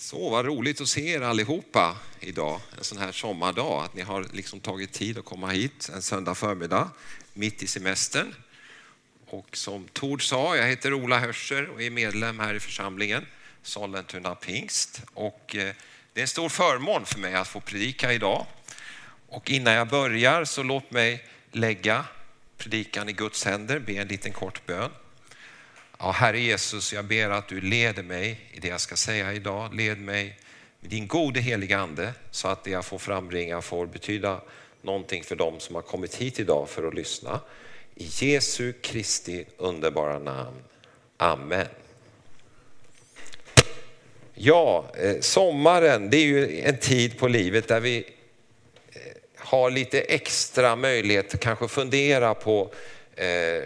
Så vad roligt att se er allihopa idag, en sån här sommardag. Att ni har liksom tagit tid att komma hit en söndag förmiddag, mitt i semestern. Och som Tord sa, jag heter Ola Hörser och är medlem här i församlingen, Sollentuna Pingst. Och eh, det är en stor förmån för mig att få predika idag. Och innan jag börjar så låt mig lägga predikan i Guds händer, be en liten kort bön. Ja, Herre Jesus, jag ber att du leder mig i det jag ska säga idag. Led mig med din gode heliga Ande så att det jag får frambringa får betyda någonting för dem som har kommit hit idag för att lyssna. I Jesu Kristi underbara namn. Amen. Ja, eh, sommaren det är ju en tid på livet där vi eh, har lite extra möjlighet att kanske fundera på eh,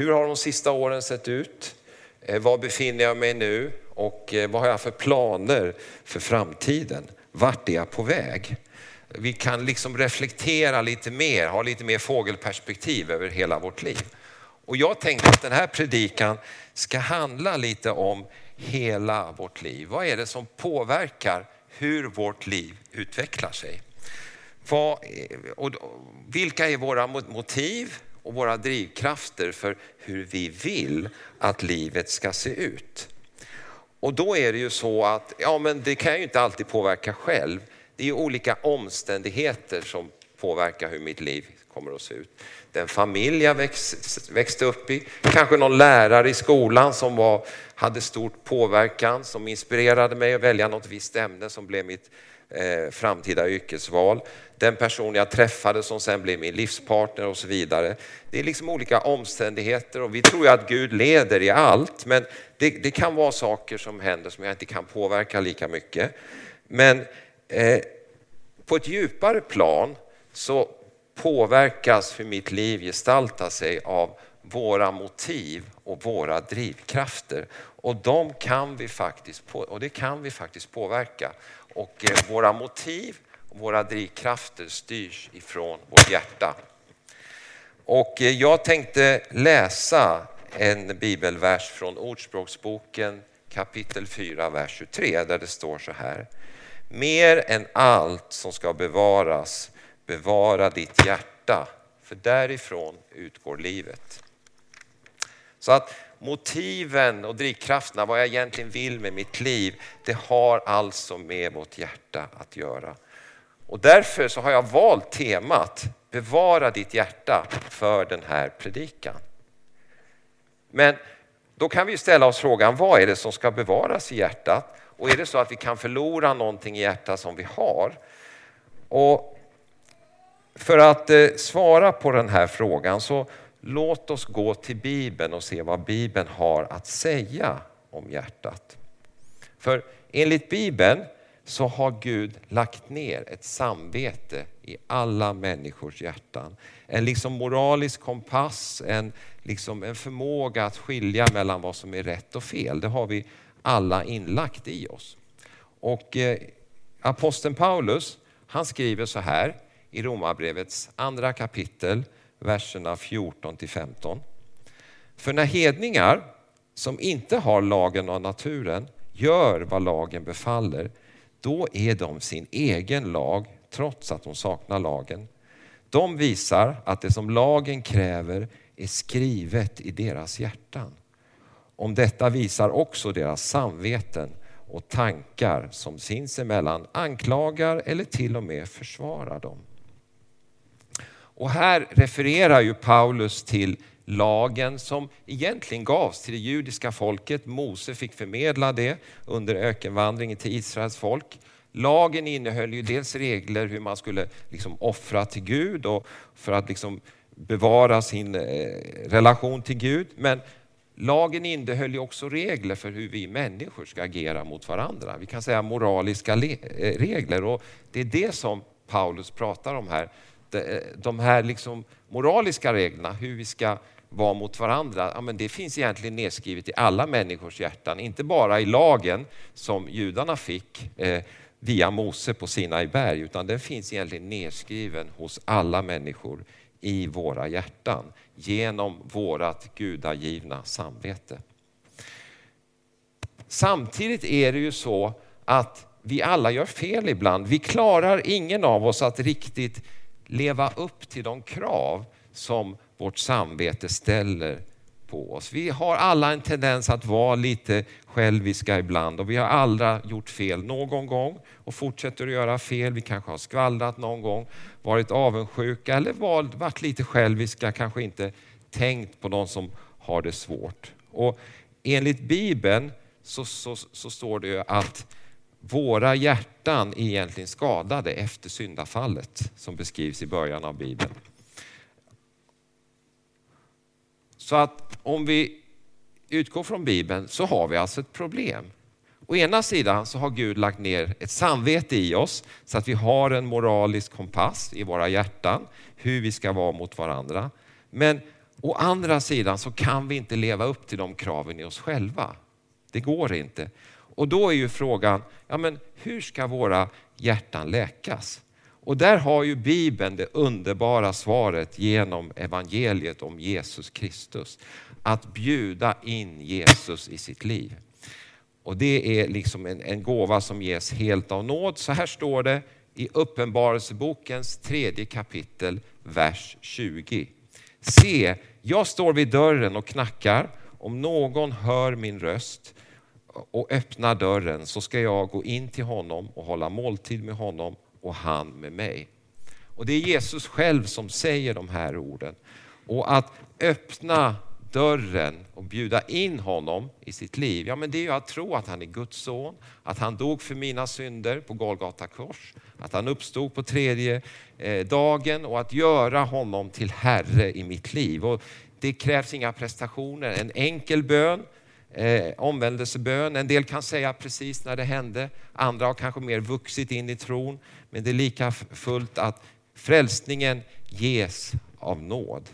hur har de sista åren sett ut? Eh, var befinner jag mig nu? Och eh, vad har jag för planer för framtiden? Vart är jag på väg? Vi kan liksom reflektera lite mer, ha lite mer fågelperspektiv över hela vårt liv. Och jag tänkte att den här predikan ska handla lite om hela vårt liv. Vad är det som påverkar hur vårt liv utvecklar sig? Vad, eh, och vilka är våra motiv? Och våra drivkrafter för hur vi vill att livet ska se ut. Och då är det ju så att, ja men det kan jag ju inte alltid påverka själv. Det är ju olika omständigheter som påverkar hur mitt liv kommer att se ut. Den familj jag växt, växte upp i, kanske någon lärare i skolan som var, hade stor påverkan, som inspirerade mig att välja något visst ämne som blev mitt eh, framtida yrkesval. Den person jag träffade som sen blev min livspartner och så vidare. Det är liksom olika omständigheter och vi tror ju att Gud leder i allt men det, det kan vara saker som händer som jag inte kan påverka lika mycket. Men eh, på ett djupare plan så påverkas hur mitt liv gestaltar sig av våra motiv och våra drivkrafter. Och, de kan vi faktiskt, och det kan vi faktiskt påverka. Och eh, våra motiv och våra drivkrafter styrs ifrån vårt hjärta. Och eh, jag tänkte läsa en bibelvers från Ordspråksboken kapitel 4, vers 23 där det står så här. Mer än allt som ska bevaras, bevara ditt hjärta, för därifrån utgår livet. Så att motiven och drivkrafterna, vad jag egentligen vill med mitt liv, det har alltså med vårt hjärta att göra. Och därför så har jag valt temat Bevara ditt hjärta för den här predikan. Men då kan vi ställa oss frågan, vad är det som ska bevaras i hjärtat? Och är det så att vi kan förlora någonting i hjärtat som vi har? Och för att eh, svara på den här frågan så Låt oss gå till Bibeln och se vad Bibeln har att säga om hjärtat. För enligt Bibeln så har Gud lagt ner ett samvete i alla människors hjärtan. En liksom moralisk kompass, en, liksom en förmåga att skilja mellan vad som är rätt och fel. Det har vi alla inlagt i oss. Och eh, aposteln Paulus, han skriver så här i Romarbrevets andra kapitel, verserna 14 till 15. För när hedningar som inte har lagen av naturen gör vad lagen befaller, då är de sin egen lag trots att de saknar lagen. De visar att det som lagen kräver är skrivet i deras hjärtan. Om detta visar också deras samveten och tankar som sinsemellan anklagar eller till och med försvarar dem. Och här refererar ju Paulus till lagen som egentligen gavs till det judiska folket. Mose fick förmedla det under ökenvandringen till Israels folk. Lagen innehöll ju dels regler hur man skulle liksom offra till Gud och för att liksom bevara sin eh, relation till Gud. Men lagen innehöll ju också regler för hur vi människor ska agera mot varandra. Vi kan säga moraliska eh, regler och det är det som Paulus pratar om här Eh, de här liksom moraliska reglerna, hur vi ska vara mot varandra, ja, men det finns egentligen nedskrivet i alla människors hjärtan. Inte bara i lagen som judarna fick eh, via Mose på Sinai berg, utan den finns egentligen nedskriven hos alla människor i våra hjärtan genom vårat gudagivna samvete. Samtidigt är det ju så att vi alla gör fel ibland. Vi klarar ingen av oss att riktigt leva upp till de krav som vårt samvete ställer på oss. Vi har alla en tendens att vara lite själviska ibland och vi har alla gjort fel någon gång och fortsätter att göra fel. Vi kanske har skvallrat någon gång, varit avundsjuka eller varit lite själviska, kanske inte tänkt på de som har det svårt. Och enligt Bibeln så, så, så står det att våra hjärtan är egentligen skadade efter syndafallet som beskrivs i början av Bibeln. Så att om vi utgår från Bibeln så har vi alltså ett problem. Å ena sidan så har Gud lagt ner ett samvete i oss så att vi har en moralisk kompass i våra hjärtan hur vi ska vara mot varandra. Men å andra sidan så kan vi inte leva upp till de kraven i oss själva. Det går inte. Och då är ju frågan, ja men hur ska våra hjärtan läkas? Och där har ju Bibeln det underbara svaret genom evangeliet om Jesus Kristus. Att bjuda in Jesus i sitt liv. Och det är liksom en, en gåva som ges helt av nåd. Så här står det i Uppenbarelsebokens tredje kapitel, vers 20. Se, jag står vid dörren och knackar. Om någon hör min röst och öppnar dörren så ska jag gå in till honom och hålla måltid med honom och han med mig. Och Det är Jesus själv som säger de här orden. Och att öppna dörren och bjuda in honom i sitt liv, ja men det är ju att tro att han är Guds son, att han dog för mina synder på Golgata kors, att han uppstod på tredje eh, dagen och att göra honom till Herre i mitt liv. Och det krävs inga prestationer, en enkel bön eh, omvändelsebön. En del kan säga precis när det hände, andra har kanske mer vuxit in i tron. Men det är lika fullt att frälsningen ges av nåd.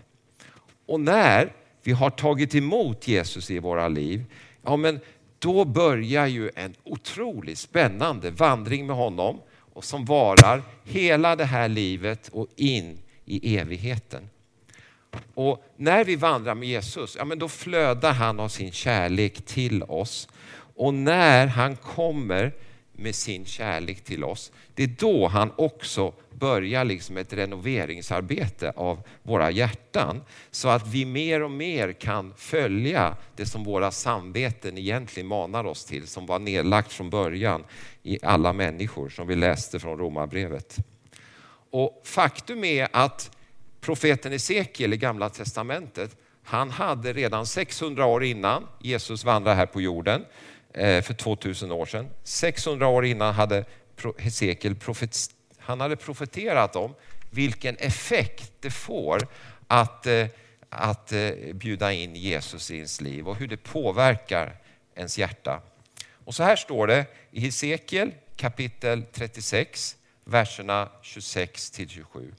Och när vi har tagit emot Jesus i våra liv, ja men då börjar ju en otroligt spännande vandring med honom och som varar hela det här livet och in i evigheten. Och när vi vandrar med Jesus, ja, men då flödar han av sin kärlek till oss. Och när han kommer med sin kärlek till oss, det är då han också börjar liksom ett renoveringsarbete av våra hjärtan. Så att vi mer och mer kan följa det som våra samveten egentligen manar oss till, som var nedlagt från början i alla människor, som vi läste från Romarbrevet. Och faktum är att profeten Esekiel i Gamla Testamentet, han hade redan 600 år innan Jesus vandrade här på jorden, eh, för 2000 år sedan, 600 år innan hade Hesekiel profet, han hade profeterat om vilken effekt det får att, eh, att eh, bjuda in Jesus i ens liv och hur det påverkar ens hjärta. Och så här står det i Hesekiel kapitel 36, verserna 26 till 27.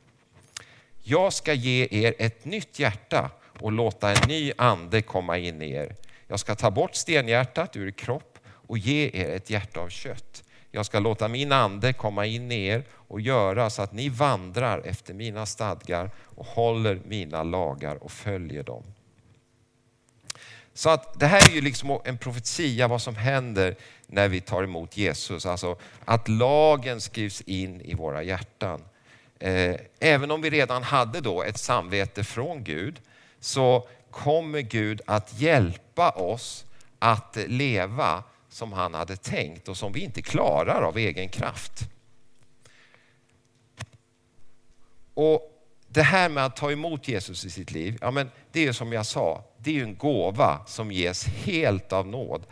Jag ska ge er ett nytt hjärta och låta en ny ande komma in i er. Jag ska ta bort stenhjärtat ur er kropp och ge er ett hjärta av kött. Jag ska låta min ande komma in i er och göra så att ni vandrar efter mina stadgar och håller mina lagar och följer dem. Så att det här är ju liksom en profetia vad som händer när vi tar emot Jesus. Alltså att lagen skrivs in i våra hjärtan. Eh, även om vi redan hade då ett samvete från Gud så kommer Gud att hjälpa oss att leva som han hade tänkt och som vi inte klarar av egen kraft. Och Det här med att ta emot Jesus i sitt liv, ja men det är som jag sa, det är en gåva som ges helt av nåd.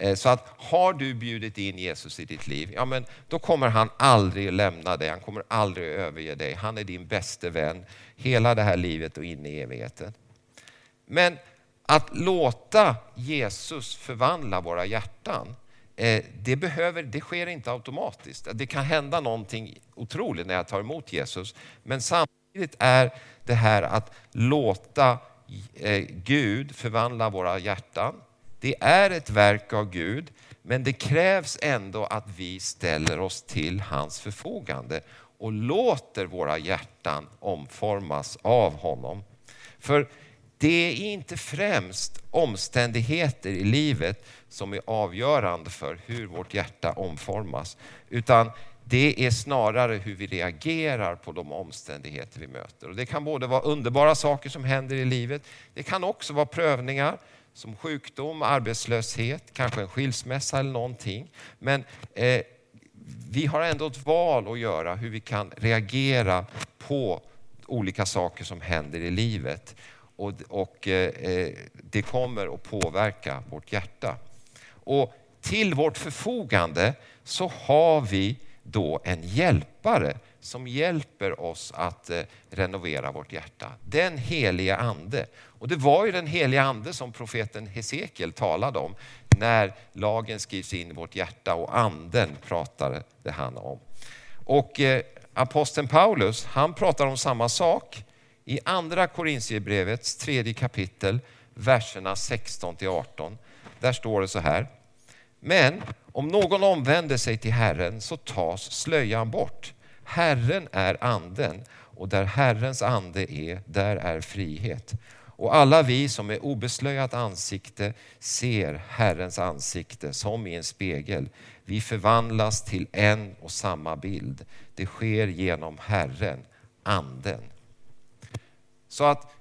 Eh, så att har du bjudit in Jesus i ditt liv, ja men då kommer han aldrig lämna dig, han kommer aldrig överge dig. Han är din bäste vän hela det här livet och in i evigheten. Men att låta Jesus förvandla våra hjärtan, eh, det, behöver, det sker inte automatiskt. Det kan hända någonting otroligt när jag tar emot Jesus. Men samtidigt är det här att låta eh, Gud förvandla våra hjärtan det är ett verk av Gud, men det krävs ändå att vi ställer oss till hans förfogande och låter våra hjärtan omformas av honom. För det är inte främst omständigheter i livet som är avgörande för hur vårt hjärta omformas, utan det är snarare hur vi reagerar på de omständigheter vi möter. Och det kan både vara underbara saker som händer i livet, det kan också vara prövningar som sjukdom, arbetslöshet, kanske en skilsmässa eller någonting. Men eh, vi har ändå ett val att göra hur vi kan reagera på olika saker som händer i livet. Och, och eh, eh det kommer att påverka vårt hjärta. Och till vårt förfogande så har vi då en hjälpare som hjälper oss att eh, renovera vårt hjärta. Den heliga ande. Och det var ju den heliga ande som profeten Hesekiel talade om när lagen skrivs in i vårt hjärta och anden pratade det han om. Och eh, aposteln Paulus, han pratar om samma sak i andra Korintierbrevets tredje kapitel, verserna 16 till 18. Där står det så här. Men om någon omvänder sig till Herren så tas slöjan bort. Herren är anden och där Herrens ande är, där är frihet. Och alla vi som med obeslöjat ansikte ser Herrens ansikte som i en spegel. Vi förvandlas till en och samma bild. Det sker genom Herren, anden. Så att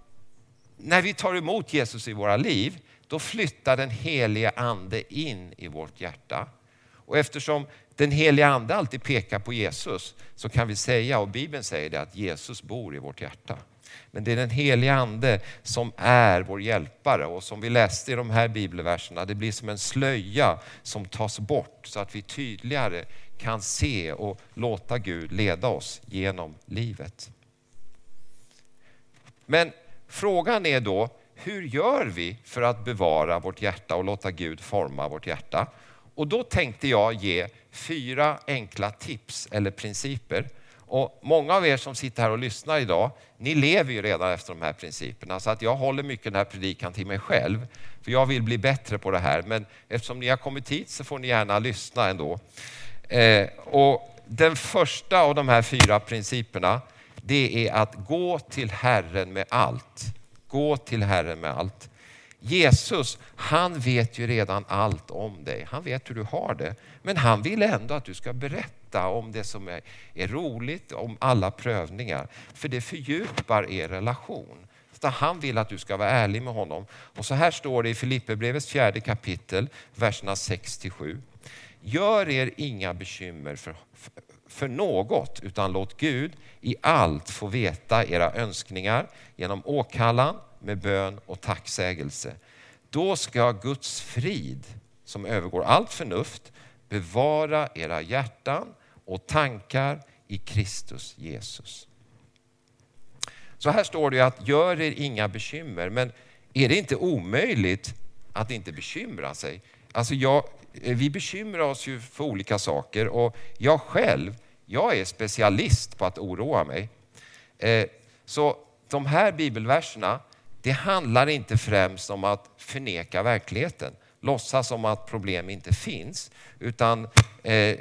när vi tar emot Jesus i våra liv, då flyttar den helige ande in i vårt hjärta. Och eftersom den heliga ande alltid pekar på Jesus så kan vi säga, och Bibeln säger det, att Jesus bor i vårt hjärta. Men det är den heliga ande som är vår hjälpare och som vi läste i de här bibelverserna, det blir som en slöja som tas bort så att vi tydligare kan se och låta Gud leda oss genom livet. Men frågan är då, hur gör vi för att bevara vårt hjärta och låta Gud forma vårt hjärta? Och då tänkte jag ge fyra enkla tips eller principer. Och många av er som sitter här och lyssnar idag, ni lever ju redan efter de här principerna. Så att jag håller mycket den här predikan till mig själv. För jag vill bli bättre på det här. Men eftersom ni har kommit hit så får ni gärna lyssna ändå. Eh, och den första av de här fyra principerna, det är att gå till Herren med allt. Gå till Herren med allt. Jesus, han vet ju redan allt om dig. Han vet hur du har det. Men han vill ändå att du ska berätta om det som är, är roligt, om alla prövningar. För det fördjupar er relation. Så han vill att du ska vara ärlig med honom. Och så här står det i Filipperbrevets fjärde kapitel, verserna 6-7. Gör er inga bekymmer för, för för något, utan låt Gud i allt få veta era önskningar genom åkallan med bön och tacksägelse. Då ska Guds frid, som övergår allt förnuft, bevara era hjärtan och tankar i Kristus Jesus. Så här står det att gör er inga bekymmer, men är det inte omöjligt att inte bekymra sig? Alltså jag, Eh, vi bekymrar oss ju för olika saker och jag själv, jag är specialist på att oroa mig. Eh, så de här bibelverserna, det handlar inte främst om att förneka verkligheten, låtsas som att problem inte finns, utan, eh,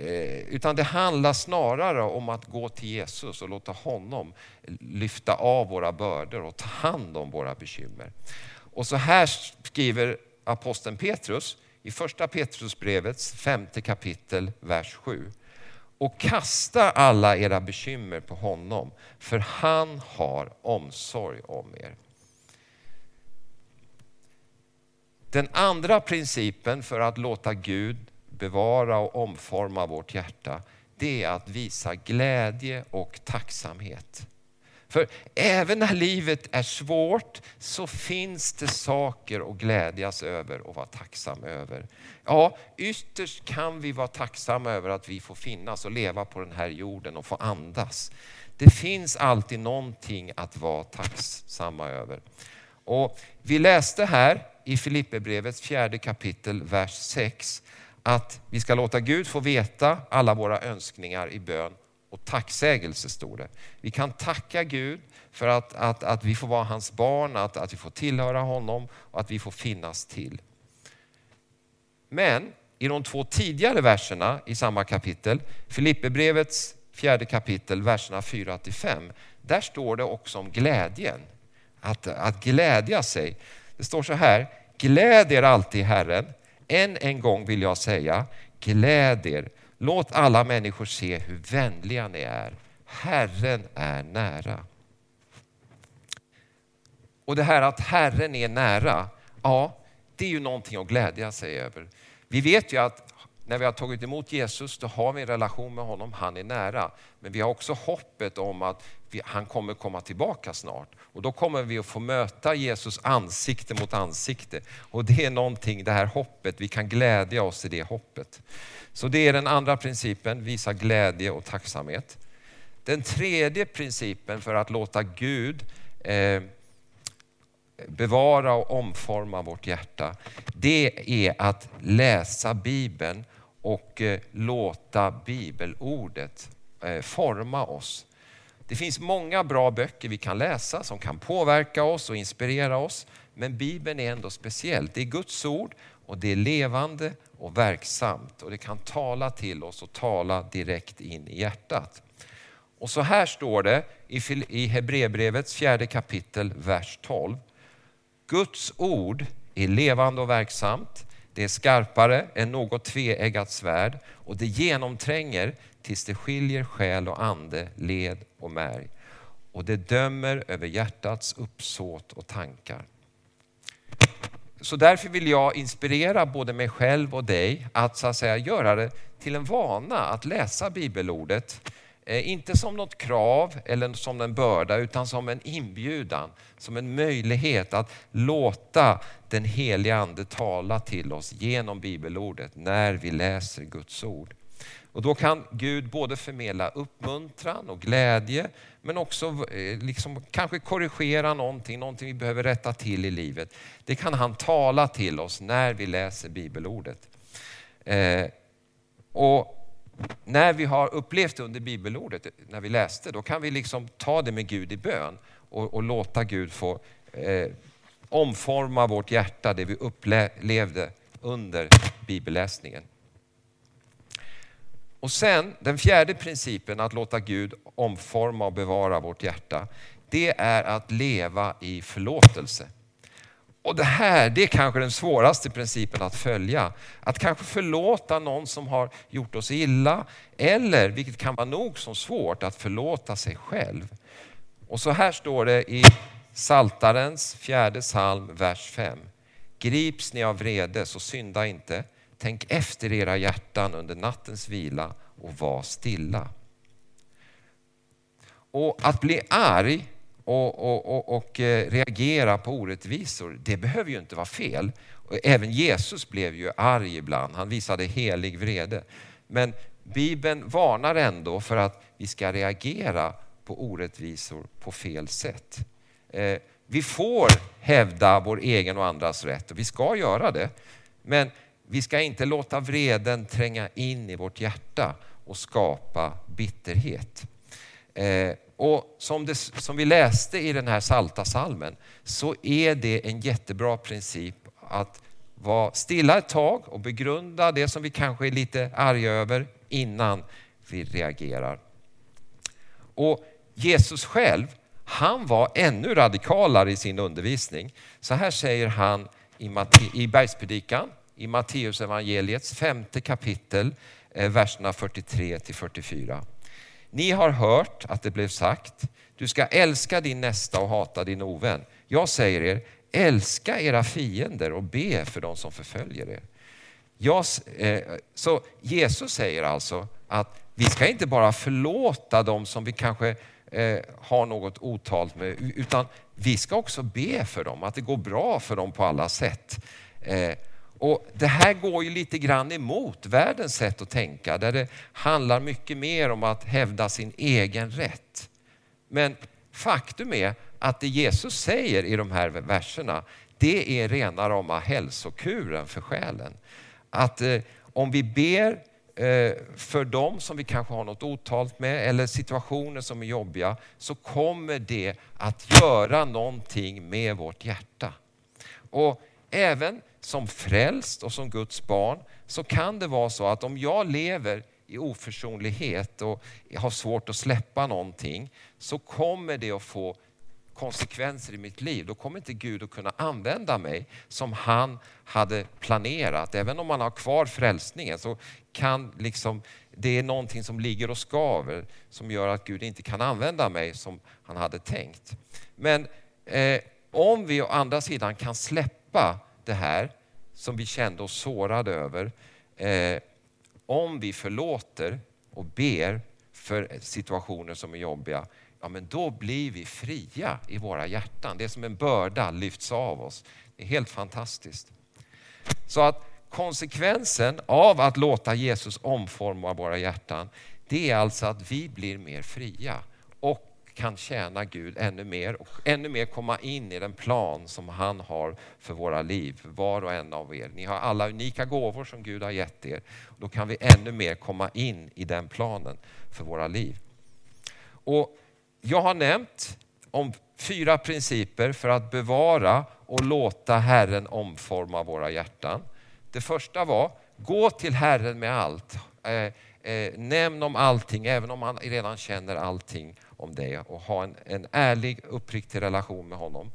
utan det handlar snarare om att gå till Jesus och låta honom lyfta av våra bördor och ta hand om våra bekymmer. Och så här skriver aposteln Petrus i första Petrusbrevets femte kapitel, vers 7. Och kasta alla era bekymmer på honom, för han har omsorg om er. Den andra principen för att låta Gud bevara och omforma vårt hjärta, det är att visa glädje och tacksamhet. För även när livet är svårt så finns det saker att glädjas över och vara tacksam över. Ja, ytterst kan vi vara tacksamma över att vi får finnas och leva på den här jorden och få andas. Det finns alltid någonting att vara tacksamma över. Och vi läste här i Filipperbrevets fjärde kapitel, vers 6, att vi ska låta Gud få veta alla våra önskningar i bön och tacksägelse står det. Vi kan tacka Gud för att, att, att vi får vara hans barn, att, att vi får tillhöra honom och att vi får finnas till. Men i de två tidigare verserna i samma kapitel, Filipperbrevets fjärde kapitel, verserna 4-5, där står det också om glädjen. att, att glädja sig. Det står så här, gläd er alltid i Herren. Än en gång vill jag säga, gläd er. Låt alla människor se hur vänliga ni är. Herren är nära. Och det här att Herren är nära, ja, det är ju någonting att glädja sig över. Vi vet ju att när vi har tagit emot Jesus, då har vi en relation med honom, han är nära. Men vi har också hoppet om att vi, han kommer komma tillbaka snart. Och då kommer vi att få möta Jesus ansikte mot ansikte. Och det är någonting, det här hoppet, vi kan glädja oss i det hoppet. Så det är den andra principen, visa glädje och tacksamhet. Den tredje principen för att låta Gud eh, bevara och omforma vårt hjärta, det är att läsa Bibeln och eh, låta bibelordet eh, forma oss. Det finns många bra böcker vi kan läsa som kan påverka oss och inspirera oss. Men Bibeln är ändå speciellt. Det är Guds ord och det är levande och verksamt och det kan tala till oss och tala direkt in i hjärtat. Och så här står det i Hebreerbrevets fjärde kapitel, vers 12. Guds ord är levande och verksamt. Det är skarpare än något tveeggat svärd och det genomtränger tills det skiljer själ och ande, led och märg. Och det dömer över hjärtats uppsåt och tankar. Så därför vill jag inspirera både mig själv och dig att, så att säga, göra det till en vana att läsa bibelordet Eh, inte som något krav eller som en börda utan som en inbjudan, som en möjlighet att låta den heliga Ande tala till oss genom bibelordet när vi läser Guds ord. Och då kan Gud både förmedla uppmuntran och glädje men också eh, liksom kanske korrigera någonting, någonting vi behöver rätta till i livet. Det kan han tala till oss när vi läser bibelordet. Eh, och när vi har upplevt det under bibelordet, när vi läste, då kan vi liksom ta det med Gud i bön och, och låta Gud få eh, omforma vårt hjärta, det vi upplevde under bibelläsningen. Och sen den fjärde principen att låta Gud omforma och bevara vårt hjärta, det är att leva i förlåtelse. Och det här, det är kanske den svåraste principen att följa. Att kanske förlåta någon som har gjort oss illa eller, vilket kan vara nog så svårt, att förlåta sig själv. Och så här står det i Saltarens fjärde psalm, vers 5. Grips ni av vrede så synda inte. Tänk efter era hjärtan under nattens vila och var stilla. Och att bli arg och, och, och, och, eh, reagera på orättvisor, det behöver ju inte vara fel. Även Jesus blev ju arg ibland, han visade helig vrede. Men Bibeln varnar ändå för att vi ska reagera på orättvisor på fel sätt. Eh, vi får hävda vår egen och andras rätt och vi ska göra det. Men vi ska inte låta vreden tränga in i vårt hjärta och skapa bitterhet. Eh, och som, det, som vi läste i den här salta salmen så är det en jättebra princip att vara stilla ett tag och begrunda det som vi kanske är lite arga över innan vi reagerar. Och Jesus själv, han var ännu radikalare i sin undervisning. Så här säger han i, Matte, i Bergspredikan, i Matteus evangeliets femte kapitel, eh, verserna 43 till 44. Ni har hört att det blev sagt, du ska älska din nästa och hata din ovän. Jag säger er, älska era fiender och be för de som förföljer er. Jag, eh, så Jesus säger alltså att vi ska inte bara förlåta dem som vi kanske eh, har något otalt med, utan vi ska också be för dem, att det går bra för dem på alla sätt. Eh, och Det här går ju lite grann emot världens sätt att tänka där det handlar mycket mer om att hävda sin egen rätt. Men faktum är att det Jesus säger i de här verserna det är rena rama hälsokuren för själen. Att eh, om vi ber eh, för dem som vi kanske har något otalt med eller situationer som är jobbiga så kommer det att göra någonting med vårt hjärta. Och även som frälst och som Guds barn så kan det vara så att om jag lever i oförsonlighet och har svårt att släppa någonting så kommer det att få konsekvenser i mitt liv, då kommer inte Gud att kunna använda mig som han hade planerat. Även om man har kvar frälsningen så kan liksom, det är någonting som ligger och skaver som gör att Gud inte kan använda mig som han hade tänkt. Men eh, om vi å andra sidan kan släppa det här som vi kände oss sårade över, eh, om vi förlåter och ber för situationer som är jobbiga, ja men då blir vi fria i våra hjärtan. Det är som en börda lyfts av oss. Det är helt fantastiskt. Så att konsekvensen av att låta Jesus omforma våra hjärtan, det är alltså att vi blir mer fria och kan tjäna Gud ännu mer och ännu mer komma in i den plan som han har för våra liv, var och en av er. Ni har alla unika gåvor som Gud har gett er. Då kan vi ännu mer komma in i den planen för våra liv. Och jag har nämnt om fyra principer för att bevara och låta Herren omforma våra hjärtan. Det första var, gå till Herren med allt. Eh, eh, nämn om allting, även om han redan känner allting om det. Och ha en, en ärlig, uppriktig relation med honom.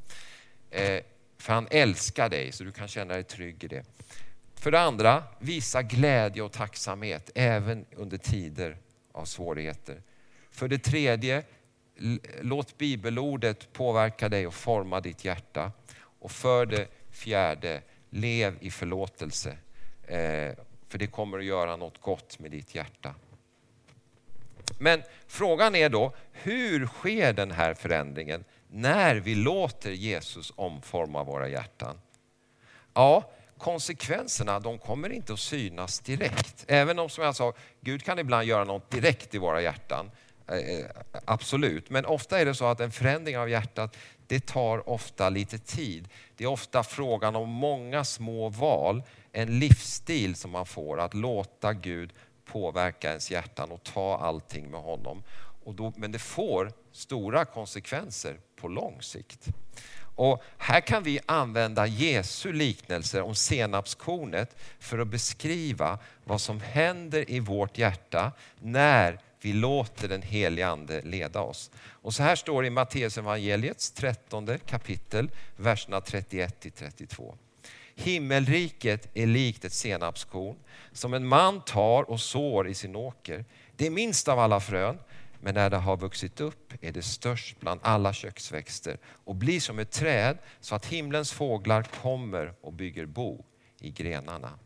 Eh, för han älskar dig, så du kan känna dig trygg i det. För det andra, visa glädje och tacksamhet även under tider av svårigheter. För det tredje, låt bibelordet påverka dig och forma ditt hjärta. Och för det fjärde, lev i förlåtelse. Eh, för det kommer att göra något gott med ditt hjärta. Men frågan är då, hur sker den här förändringen när vi låter Jesus omforma våra hjärtan? Ja, konsekvenserna de kommer inte att synas direkt. Även om, som jag sa, Gud kan ibland göra något direkt i våra hjärtan. Eh, eh absolut, men ofta är det så att en förändring av hjärtat det tar ofta lite tid. Det är ofta frågan om många små val, en livsstil som man får att låta Gud påverka ens hjärtan och ta allting med honom. Och då, men det får stora konsekvenser på lång sikt. Och här kan vi använda Jesu liknelser om senapskornet för att beskriva vad som händer i vårt hjärta när vi låter den helige Ande leda oss. Och så här står det i Matteus evangeliets 13 kapitel, verserna 31 32. Himmelriket är likt ett senapskorn som en man tar och sår i sin åker. Det är minst av alla frön, men när det har vuxit upp är det störst bland alla köksväxter och blir som ett träd så att himlens fåglar kommer och bygger bo i grenarna.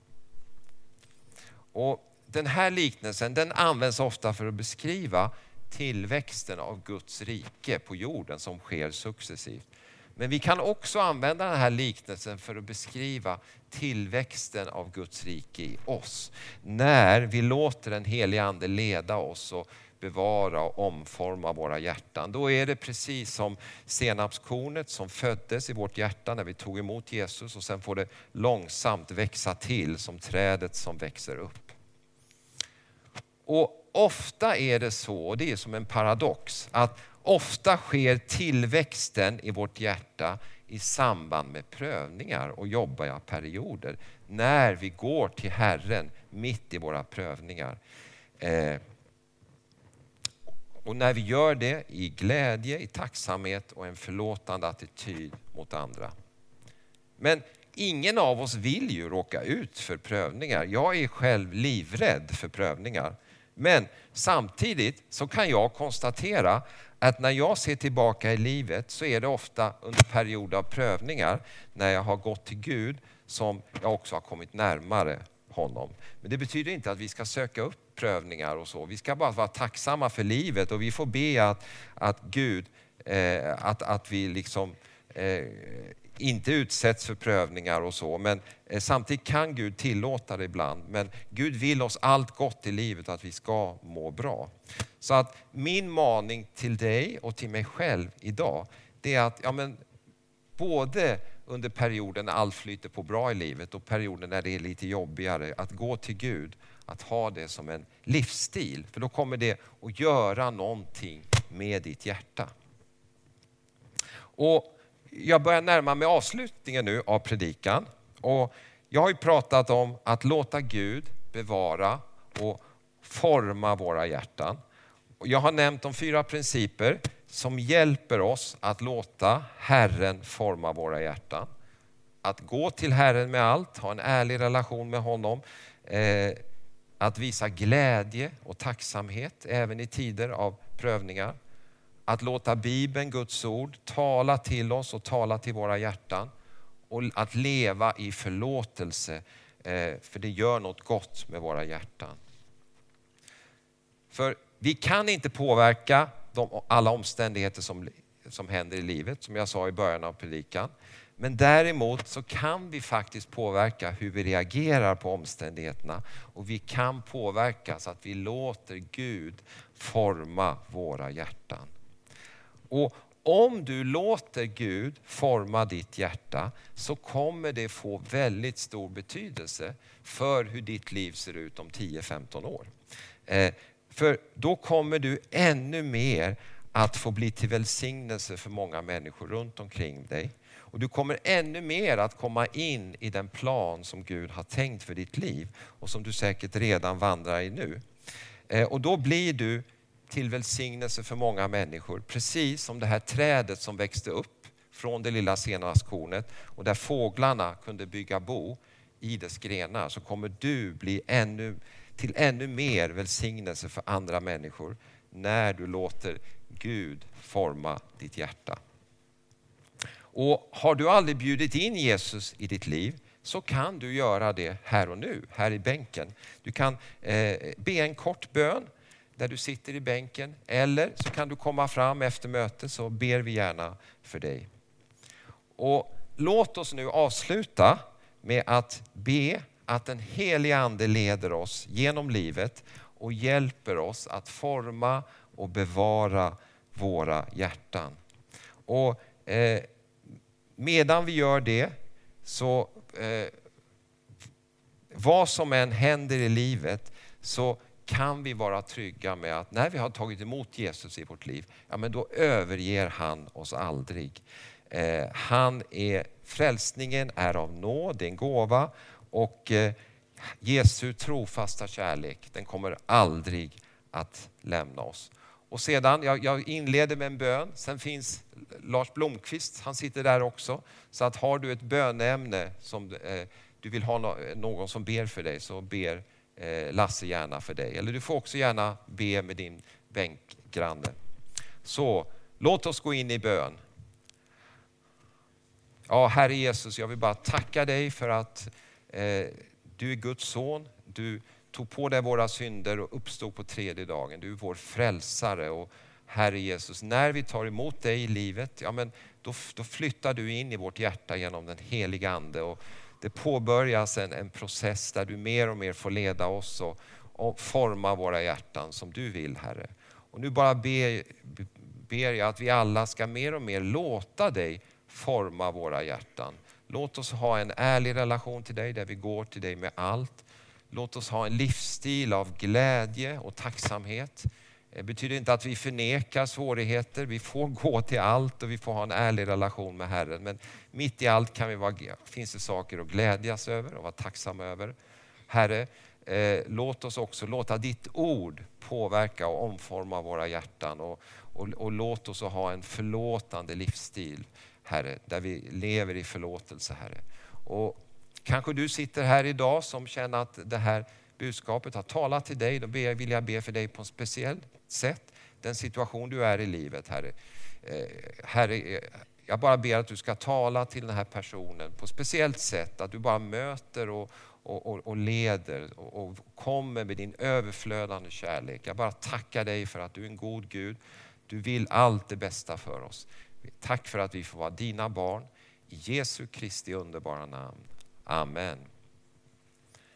Och den här liknelsen den används ofta för att beskriva tillväxten av Guds rike på jorden som sker successivt. Men vi kan också använda den här liknelsen för att beskriva tillväxten av Guds rike i oss. När vi låter den helige Ande leda oss och bevara och omforma våra hjärtan. Då är det precis som senapskornet som föddes i vårt hjärta när vi tog emot Jesus och sen får det långsamt växa till som trädet som växer upp. Och ofta är det så, och det är som en paradox, att ofta sker tillväxten i vårt hjärta i samband med prövningar och jobbiga perioder. När vi går till Herren mitt i våra prövningar. Eh, och när vi gör det i glädje, i tacksamhet och en förlåtande attityd mot andra. Men ingen av oss vill ju råka ut för prövningar. Jag är själv livrädd för prövningar. Men samtidigt så kan jag konstatera att när jag ser tillbaka i livet så är det ofta under perioder av prövningar när jag har gått till Gud som jag också har kommit närmare honom. Men det betyder inte att vi ska söka upp prövningar och så. Vi ska bara vara tacksamma för livet och vi får be att, att Gud, eh, att, att vi liksom eh, inte utsätts för prövningar och så. Men eh, samtidigt kan Gud tillåta det ibland. Men Gud vill oss allt gott i livet, att vi ska må bra. Så att min maning till dig och till mig själv idag, det är att ja, men, både under perioden när allt flyter på bra i livet och perioden när det är lite jobbigare, att gå till Gud, att ha det som en livsstil. För då kommer det att göra någonting med ditt hjärta. Och jag börjar närma mig avslutningen nu av predikan. Och jag har ju pratat om att låta Gud bevara och forma våra hjärtan. Jag har nämnt de fyra principer som hjälper oss att låta Herren forma våra hjärtan. Att gå till Herren med allt, ha en ärlig relation med honom. Eh, att visa glädje och tacksamhet även i tider av prövningar. Att låta Bibeln, Guds ord, tala till oss och tala till våra hjärtan. Och att leva i förlåtelse, eh, för det gör något gott med våra hjärtan. För vi kan inte påverka de, alla omständigheter som, som händer i livet, som jag sa i början av predikan. Men däremot så kan vi faktiskt påverka hur vi reagerar på omständigheterna och vi kan påverka så att vi låter Gud forma våra hjärtan. Och om du låter Gud forma ditt hjärta så kommer det få väldigt stor betydelse för hur ditt liv ser ut om 10-15 år. Eh, för då kommer du ännu mer att få bli till välsignelse för många människor runt omkring dig. Och du kommer ännu mer att komma in i den plan som Gud har tänkt för ditt liv och som du säkert redan vandrar i nu. Eh, och då blir du till välsignelse för många människor, precis som det här trädet som växte upp från det lilla senapskornet och där fåglarna kunde bygga bo i dess grenar så kommer du bli ännu, till ännu mer välsignelse för andra människor när du låter Gud forma ditt hjärta. Och Har du aldrig bjudit in Jesus i ditt liv så kan du göra det här och nu, här i bänken. Du kan eh, be en kort bön där du sitter i bänken eller så kan du komma fram efter mötet så ber vi gärna för dig. Och Låt oss nu avsluta med att be att den heliga Ande leder oss genom livet och hjälper oss att forma och bevara våra hjärtan. Och eh, Medan vi gör det så eh, vad som än händer i livet så kan vi vara trygga med att när vi har tagit emot Jesus i vårt liv, ja, men då överger han oss aldrig. Eh, han är, frälsningen är av nåd, det är en gåva och eh, Jesu trofasta kärlek, den kommer aldrig att lämna oss. Och sedan, jag, jag inleder med en bön, sen finns Lars Blomqvist, han sitter där också. Så att har du ett böneämne som eh, du vill ha no någon som ber för dig så ber Eh, Lasse gärna för dig. Eller du får också gärna be med din bänkgranne. Så låt oss gå in i bön. Ja, Herre Jesus, jag vill bara tacka dig för att eh, du är Guds son. Du tog på dig våra synder och uppstod på tredje dagen. Du är vår frälsare. Och Herre Jesus, när vi tar emot dig i livet, ja men då, då flyttar du in i vårt hjärta genom den heliga Ande. Och det påbörjas en, en process där du mer och mer får leda oss och, och forma våra hjärtan som du vill Herre. Och nu bara ber, ber jag att vi alla ska mer och mer låta dig forma våra hjärtan. Låt oss ha en ärlig relation till dig där vi går till dig med allt. Låt oss ha en livsstil av glädje och tacksamhet. Det betyder inte att vi förnekar svårigheter. Vi får gå till allt och vi får ha en ärlig relation med Herren. Men mitt i allt kan vi vara, finns det saker att glädjas över och vara tacksamma över. Herre, eh, låt oss också låta ditt ord påverka och omforma våra hjärtan. Och, och, och låt oss ha en förlåtande livsstil, Herre, där vi lever i förlåtelse, Herre. Och kanske du sitter här idag som känner att det här budskapet har talat till dig. Då vill jag be för dig på en speciell sätt. Den situation du är i livet, Herre. Eh, herre, eh, jag bara ber att du ska tala till den här personen på ett speciellt sätt. Att du bara möter och, och, och, och leder och, och kommer med din överflödande kärlek. Jag bara tackar dig för att du är en god Gud. Du vill allt det bästa för oss. Tack för att vi får vara dina barn. I Jesu Kristi underbara namn. Amen.